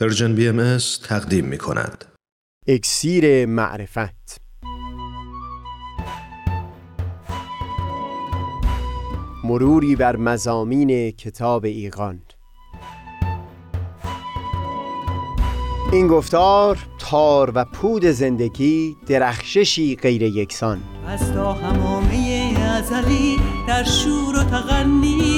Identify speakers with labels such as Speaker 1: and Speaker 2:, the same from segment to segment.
Speaker 1: پرژن بی ام تقدیم می کند.
Speaker 2: اکسیر معرفت. مروری بر مزامین کتاب ایقان این گفتار تار و پود زندگی درخششی غیر یکسان.
Speaker 3: از تا همامه ازلی در شور و تغنیست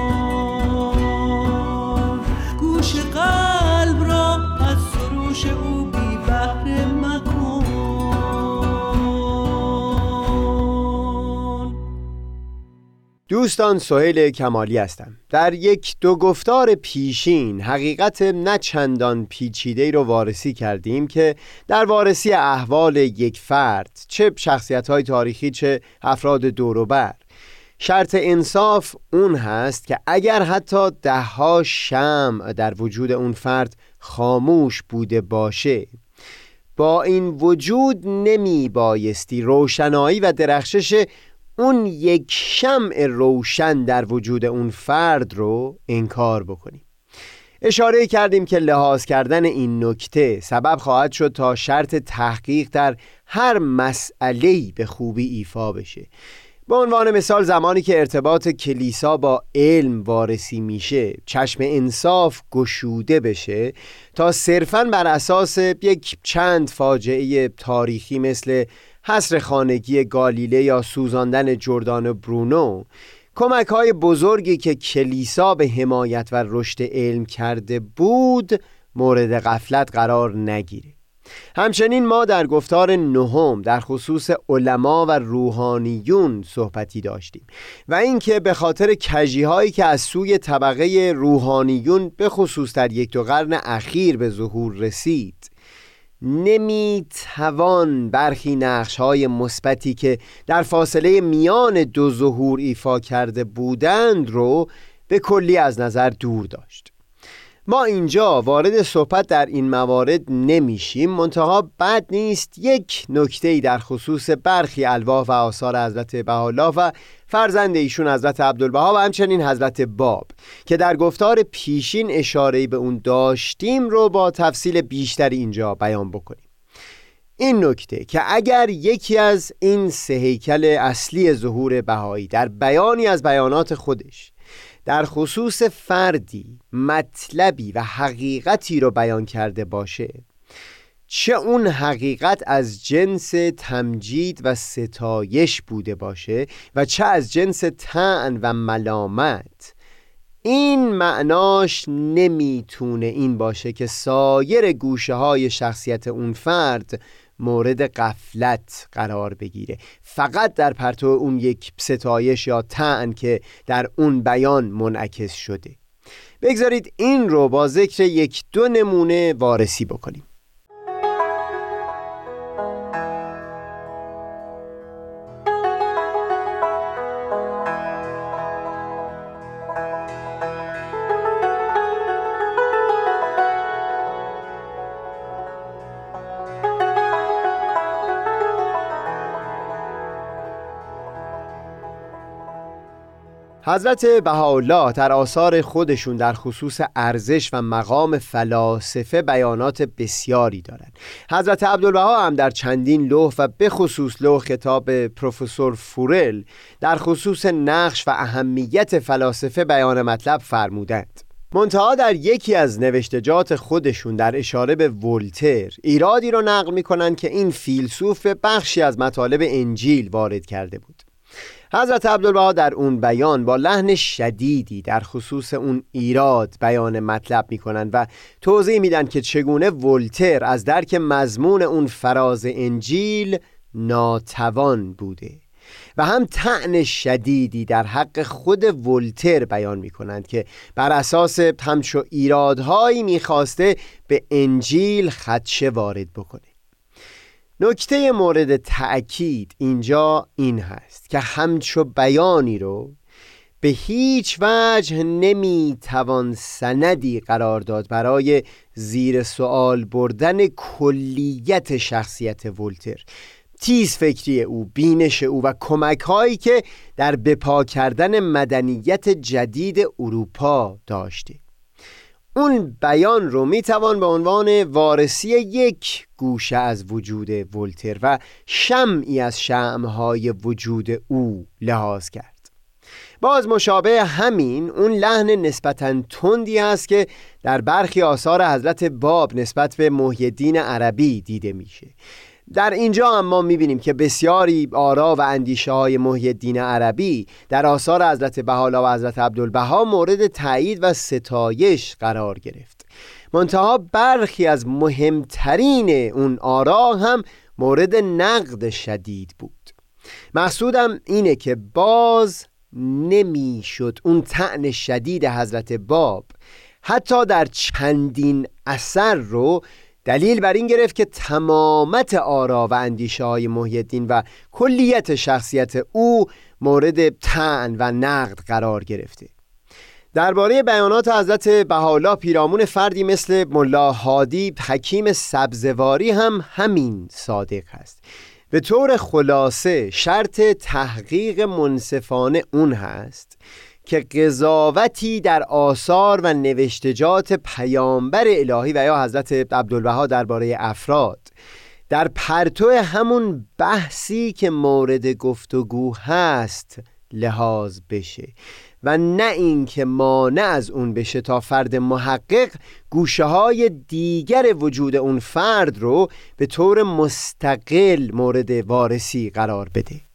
Speaker 2: دوستان سهیل کمالی هستم. در یک دو گفتار پیشین حقیقت نه چندان پیچیده رو وارسی کردیم که در وارسی احوال یک فرد چه شخصیت های تاریخی چه افراد دوروبر شرط انصاف اون هست که اگر حتی دهها شم در وجود اون فرد خاموش بوده باشه با این وجود نمی بایستی روشنایی و درخشش اون یک شمع روشن در وجود اون فرد رو انکار بکنیم. اشاره کردیم که لحاظ کردن این نکته سبب خواهد شد تا شرط تحقیق در هر مسئله به خوبی ایفا بشه. به عنوان مثال زمانی که ارتباط کلیسا با علم وارسی میشه چشم انصاف گشوده بشه تا صرفا بر اساس یک چند فاجعه تاریخی مثل حصر خانگی گالیله یا سوزاندن جردان برونو کمک های بزرگی که کلیسا به حمایت و رشد علم کرده بود مورد غفلت قرار نگیره. همچنین ما در گفتار نهم در خصوص علما و روحانیون صحبتی داشتیم و اینکه به خاطر کجی هایی که از سوی طبقه روحانیون به خصوص در یک دو قرن اخیر به ظهور رسید نمی توان برخی نقش های مثبتی که در فاصله میان دو ظهور ایفا کرده بودند رو به کلی از نظر دور داشت. ما اینجا وارد صحبت در این موارد نمیشیم. منتها بد نیست یک نکته در خصوص برخی الواح و آثار حضرت بهاءالله و فرزند ایشون حضرت عبدالبها و همچنین حضرت باب که در گفتار پیشین اشاره به اون داشتیم رو با تفصیل بیشتری اینجا بیان بکنیم. این نکته که اگر یکی از این سه هیکل اصلی ظهور بهایی در بیانی از بیانات خودش در خصوص فردی مطلبی و حقیقتی رو بیان کرده باشه چه اون حقیقت از جنس تمجید و ستایش بوده باشه و چه از جنس تن و ملامت این معناش نمی‌تونه این باشه که سایر گوشه های شخصیت اون فرد مورد قفلت قرار بگیره. فقط در پرتو اون یک ستایش یا تن که در اون بیان منعکس شده. بگذارید این رو با ذکر یک دو نمونه وارسی بکنیم. حضرت بهاءالله در آثار خودشون در خصوص ارزش و مقام فلاسفه بیانات بسیاری دارند. حضرت عبدالبها هم در چندین لوح و به خصوص لوح خطاب پروفسور فورل در خصوص نقش و اهمیت فلاسفه بیان مطلب فرمودند. منتها در یکی از نوشتجات خودشون در اشاره به ولتر ایرادی رو نقل می‌کنن که این فیلسوف بخشی از مطالب انجیل وارد کرده بود حضرت عبدالبها در اون بیان با لحن شدیدی در خصوص اون ایراد بیان مطلب می‌کنن و توضیح میدن که چگونه ولتر از درک مضمون اون فراز انجیل ناتوان بوده و هم تعن شدیدی در حق خود ولتر بیان می کنند که بر اساس همچو ایرادهایی می‌خواسته به انجیل خدشه وارد بکنه. نکته مورد تأکید اینجا این هست که همچو بیانی رو به هیچ وجه نمی‌توان سندی قرار داد برای زیر سوال بردن کلیت شخصیت ولتر. تیز فکری او بینش او و کمک هایی که در بپا کردن مدنیت جدید اروپا داشته. اون بیان رو می‌توان به عنوان وارسی یک گوشه از وجود ولتر و شمعی از شمهای وجود او لحاظ کرد. باز مشابه همین اون لحن نسبتا تندی است که در برخی آثار حضرت باب نسبت به محیدین عربی دیده میشه. در اینجا هم ما می‌بینیم که بسیاری آرا و اندیشه های محی عربی در آثار حضرت بحالا و حضرت عبدالبها مورد تایید و ستایش قرار گرفت. منتها برخی از مهمترین اون آرا هم مورد نقد شدید بود. مقصودم اینه که باز نمی‌شد اون تعن شدید حضرت باب حتی در چندین اثر رو دلیل بر این گرفت که تمامت آرا و اندیشه های محیدین و کلیت شخصیت او مورد تعن و نقد قرار گرفته. درباره بیانات حضرت بهاءالله پیرامون فردی مثل ملا هادی حکیم سبزواری هم همین صادق است. به طور خلاصه شرط تحقیق منصفانه اون هست که قضاوتی در آثار و نوشتجات پیامبر الهی و یا حضرت عبدالبها درباره افراد. در پرتو همون بحثی که مورد گفتگو هست لحاظ بشه. و نه اینکه مانع از اون بشه تا فرد محقق گوشه های دیگر وجود اون فرد رو به طور مستقل مورد وارسی قرار بده.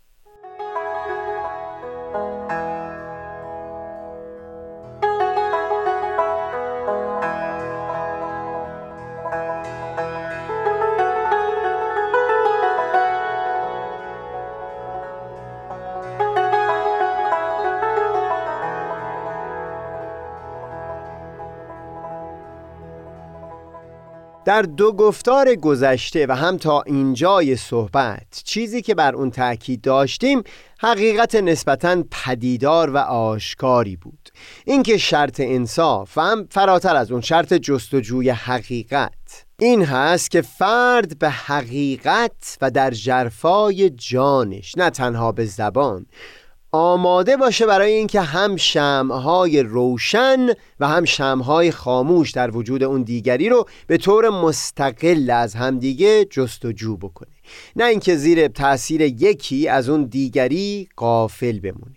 Speaker 2: در دو گفتار گذشته و هم تا اینجای صحبت چیزی که بر اون تاکید داشتیم حقیقت نسبتا پدیدار و آشکاری بود. اینکه شرط انصاف و هم فراتر از اون شرط جستجوی حقیقت. این هست که فرد به حقیقت و در جرفای جانش نه تنها به زبان آماده باشه برای اینکه هم شمهای روشن و هم شمهای خاموش در وجود اون دیگری رو به طور مستقل از همدیگه جستجو بکنه. نه اینکه زیر تاثیر یکی از اون دیگری قافل بمونه.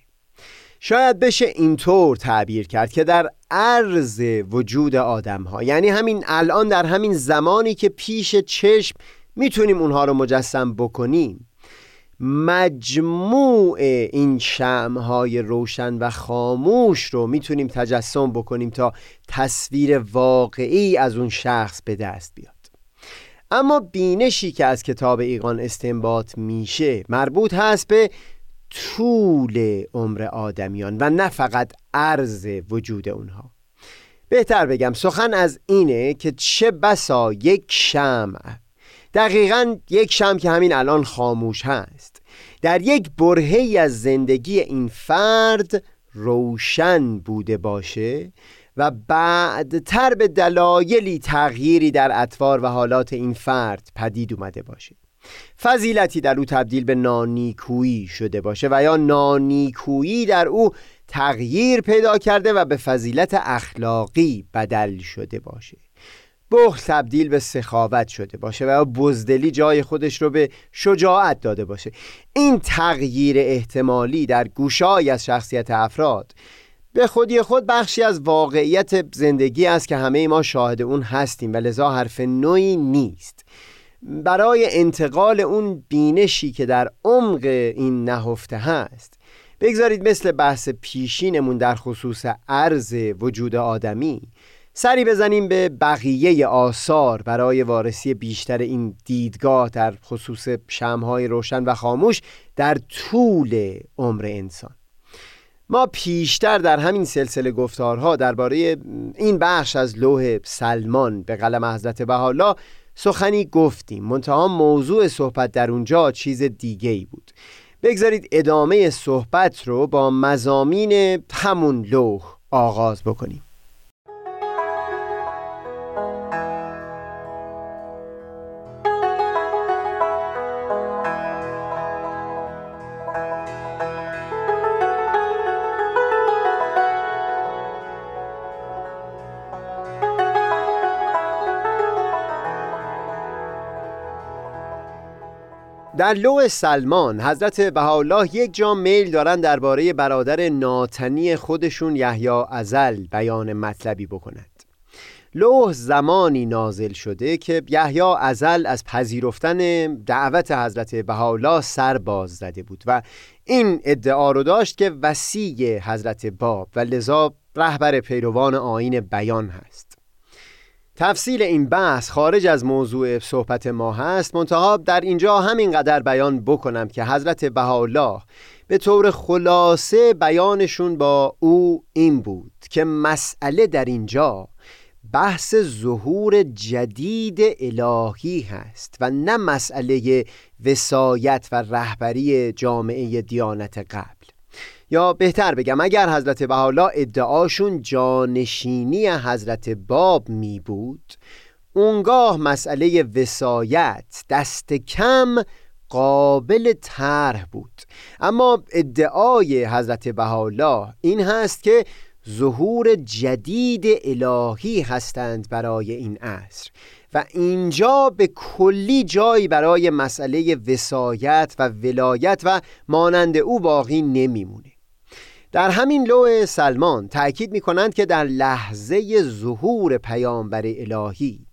Speaker 2: شاید بشه اینطور تعبیر کرد که در عرض وجود آدم ها یعنی همین الان در همین زمانی که پیش چشم می‌تونیم اونها رو مجسم بکنیم مجموع این شمهای روشن و خاموش رو می‌تونیم تجسم بکنیم تا تصویر واقعی از اون شخص به دست بیاد. اما بینشی که از کتاب ایقان استنباط میشه مربوط هست به طول عمر آدمیان و نه فقط عرض وجود اونها. بهتر بگم سخن از اینه که چه بسا یک شمع دقیقا یک شم که همین الان خاموش هست. در یک برهی از زندگی این فرد روشن بوده باشه و بعدتر به دلایلی تغییری در اطوار و حالات این فرد پدید اومده باشه. فضیلتی در او تبدیل به نانیکویی شده باشه و یا نانیکویی در او تغییر پیدا کرده و به فضیلت اخلاقی بدل شده باشه. بخل تبدیل به سخاوت شده باشه و بزدلی جای خودش رو به شجاعت داده باشه. این تغییر احتمالی در گوشای از شخصیت افراد به خودی خود بخشی از واقعیت زندگی است که همه ما شاهد اون هستیم و لذا حرف نوعی نیست. برای انتقال اون بینشی که در عمق این نهفته هست بگذارید مثل بحث پیشینمون در خصوص عرض وجود آدمی سری بزنیم به بقیه آثار برای وارسی بیشتر این دیدگاه در خصوص شمهای روشن و خاموش در طول عمر انسان. ما پیشتر در همین سلسله گفتارها درباره این بخش از لوح سلمان به قلم حضرت بهاءالله سخنی گفتیم. منتها موضوع صحبت در اونجا چیز دیگه ای بود. بگذارید ادامه صحبت رو با مزامین همون لوح آغاز بکنیم. در لو سلمان حضرت بهاءالله یک جا میل دارن درباره برادر ناتنی خودشون یحیی ازل بیان مطلبی بکند لوح زمانی نازل شده که یحیی ازل از پذیرفتن دعوت حضرت بهاءالله سر باز زده بود و این ادعا رو داشت که وسیع حضرت باب و لذا رهبر پیروان آین بیان هست. تفصیل این بحث خارج از موضوع صحبت ما هست. منتها در اینجا همینقدر بیان بکنم که حضرت بهاءالله به طور خلاصه بیانشون با او این بود که مسئله در اینجا بحث ظهور جدید الهی هست و نه مسئله وسایت و رهبری جامعه دیانت قبل یا بهتر بگم اگر حضرت بحالا ادعاشون جانشینی حضرت باب می بود اونگاه مسئله وسایت دست کم قابل طرح بود. اما ادعای حضرت بهاءالله این هست که ظهور جدید الهی هستند برای این عصر و اینجا به کلی جایی برای مسئله وسایت و ولایت و مانند او باقی نمیمونه. در همین لوح سلمان تأکید می کنند که در لحظه ظهور پیامبر الهی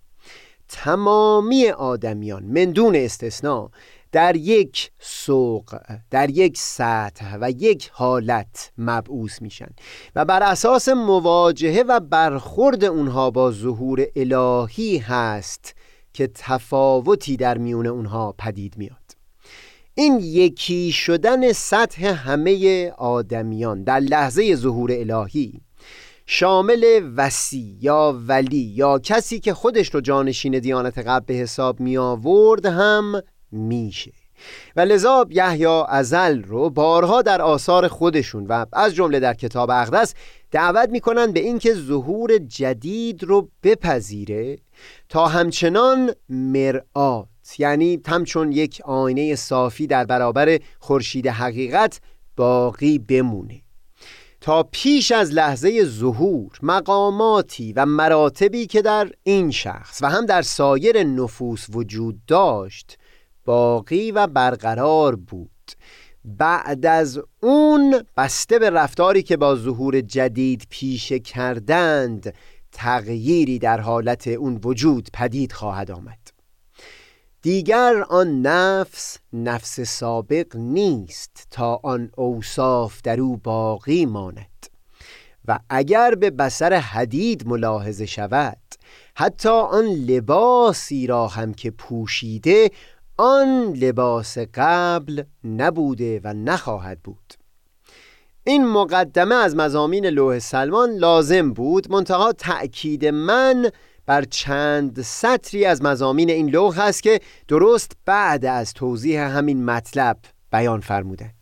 Speaker 2: تمامی آدمیان مندون استثناء در یک سوق در یک سطح و یک حالت مبعوث میشن و بر اساس مواجهه و برخورد اونها با ظهور الهی هست که تفاوتی در میون اونها پدید میاد این یکی شدن سطح همه آدمیان در لحظه ظهور الهی شامل وسی یا ولی یا کسی که خودش رو جانشین دیانت قبل به حساب می آورد هم میشه. و لذا یحیی ازل رو بارها در آثار خودشون و از جمله در کتاب اقدس دعوت می‌کنن به اینکه ظهور جدید رو بپذیره تا همچنان مرآت یعنی همچون یک آینه صافی در برابر خورشید حقیقت باقی بمونه. تا پیش از لحظه ظهور مقاماتی و مراتبی که در این شخص و هم در سایر نفوس وجود داشت باقی و برقرار بود. بعد از اون بسته به رفتاری که با ظهور جدید پیشه کردند تغییری در حالت اون وجود پدید خواهد آمد. دیگر آن نفس نفس سابق نیست تا آن اوصاف در او باقی ماند. و اگر به بسر حدید ملاحظه شود حتی آن لباسی را هم که پوشیده آن لباس قبل نبوده و نخواهد بود. این مقدمه از مزامین لوح سلمان لازم بود منتها تأکید من بر چند سطری از مزامین این لوح هست که درست بعد از توضیح همین مطلب بیان فرموده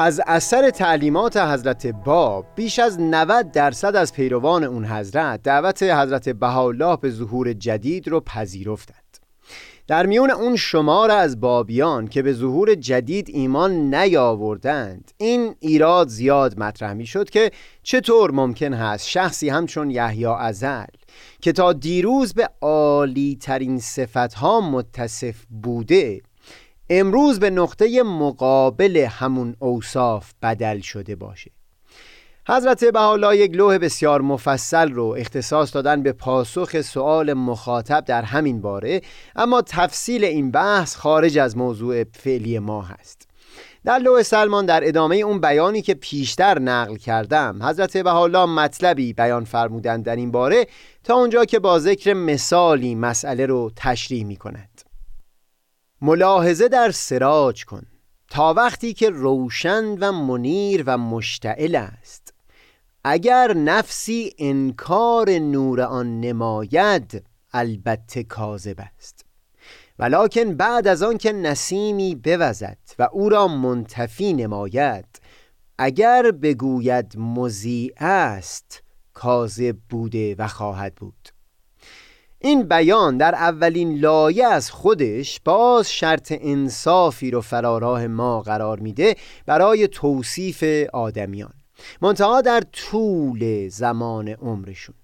Speaker 2: از اثر تعلیمات حضرت باب بیش از 90 درصد از پیروان اون حضرت دعوت حضرت بهاءالله به ظهور جدید رو پذیرفتند. در میون اون شمار از بابیان که به ظهور جدید ایمان نیاوردند این ایراد زیاد مطرح می شد که چطور ممکن هست شخصی همچون یحیی ازل که تا دیروز به عالی ترین صفت ها متصف بوده امروز به نقطه مقابل همون اوصاف بدل شده باشه. حضرت بحالا یک لوح بسیار مفصل رو اختصاص دادن به پاسخ سوال مخاطب در همین باره اما تفصیل این بحث خارج از موضوع فعلی ما هست. در لوح سلمان در ادامه اون بیانی که پیشتر نقل کردم حضرت بهاءالله مطلبی بیان فرمودند در این باره تا اونجا که با ذکر مثالی مسئله رو تشریح می کند ملاحظه در سراج کن. تا وقتی که روشن و منیر و مشتعل است. اگر نفسی انکار نور آن نماید البته کاذب است. ولکن بعد از آن که نسیمی بوزد و او را منتفی نماید اگر بگوید مزیع است کاذب بوده و خواهد بود. این بیان در اولین لایه از خودش باز شرط انصافی رو فراراه ما قرار میده برای توصیف آدمیان. منتها در طول زمان عمرشون.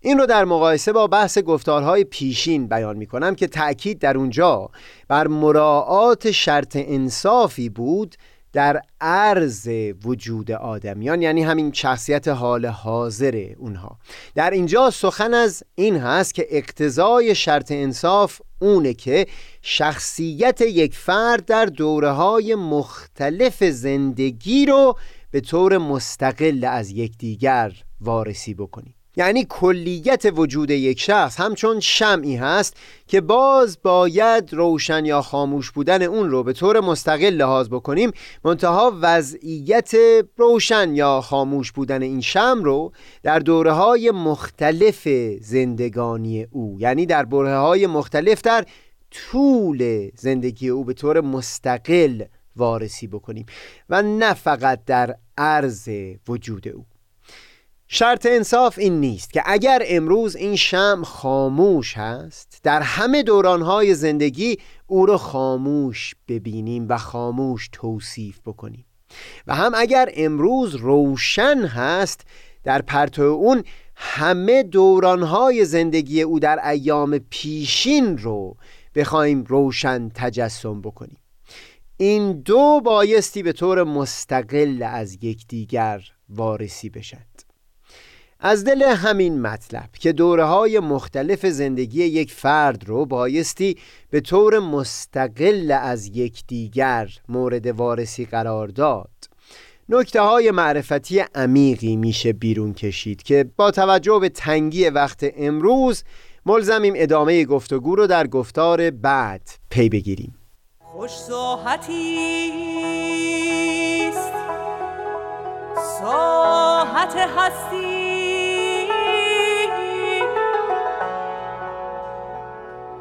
Speaker 2: این رو در مقایسه با بحث گفتارهای پیشین بیان می کنم که تأکید در اونجا بر مراعات شرط انصافی بود در عرض وجود آدمیان یعنی همین شخصیت حال حاضر اونها. در اینجا سخن از این هست که اقتضای شرط انصاف اونه که شخصیت یک فرد در دوره های مختلف زندگی رو به طور مستقل از یکدیگر وارسی بکنیم یعنی کلیت وجود یک شخص همچون شمعی هست که باز باید روشن یا خاموش بودن اون رو به طور مستقل لحاظ بکنیم منتها وضعیت روشن یا خاموش بودن این شم رو در دوره های مختلف زندگانی او یعنی در بره های مختلف در طول زندگی او به طور مستقل وارسی بکنیم و نه فقط در عرض وجود او. شرط انصاف این نیست که اگر امروز این شم خاموش هست در همه دورانهای زندگی او را خاموش ببینیم و خاموش توصیف بکنیم. و هم اگر امروز روشن هست در پرتو اون همه دورانهای زندگی او در ایام پیشین رو بخوایم روشن تجسم بکنیم. این دو بایستی به طور مستقل از یکدیگر وارسی بشد از دل همین مطلب که دوره های مختلف زندگی یک فرد رو بایستی به طور مستقل از یکدیگر مورد وارسی قرار داد. نکته های معرفتی عمیقی میشه بیرون کشید که با توجه به تنگی وقت امروز ملزمیم ادامه گفتگو رو در گفتار بعد پی بگیریم.
Speaker 3: خوش ساحتی ساحت هستی.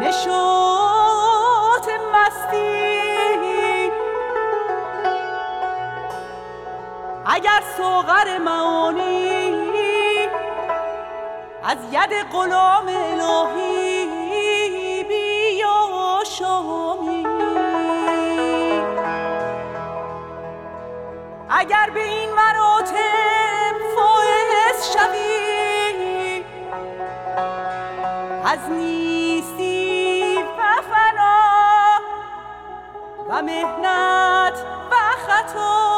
Speaker 3: نشوت مستی. اگر سوغر معانی از ید غلام الهی بیا شامی اگر به این مراتب فائز شوی از نیستی و مهنت و خطا.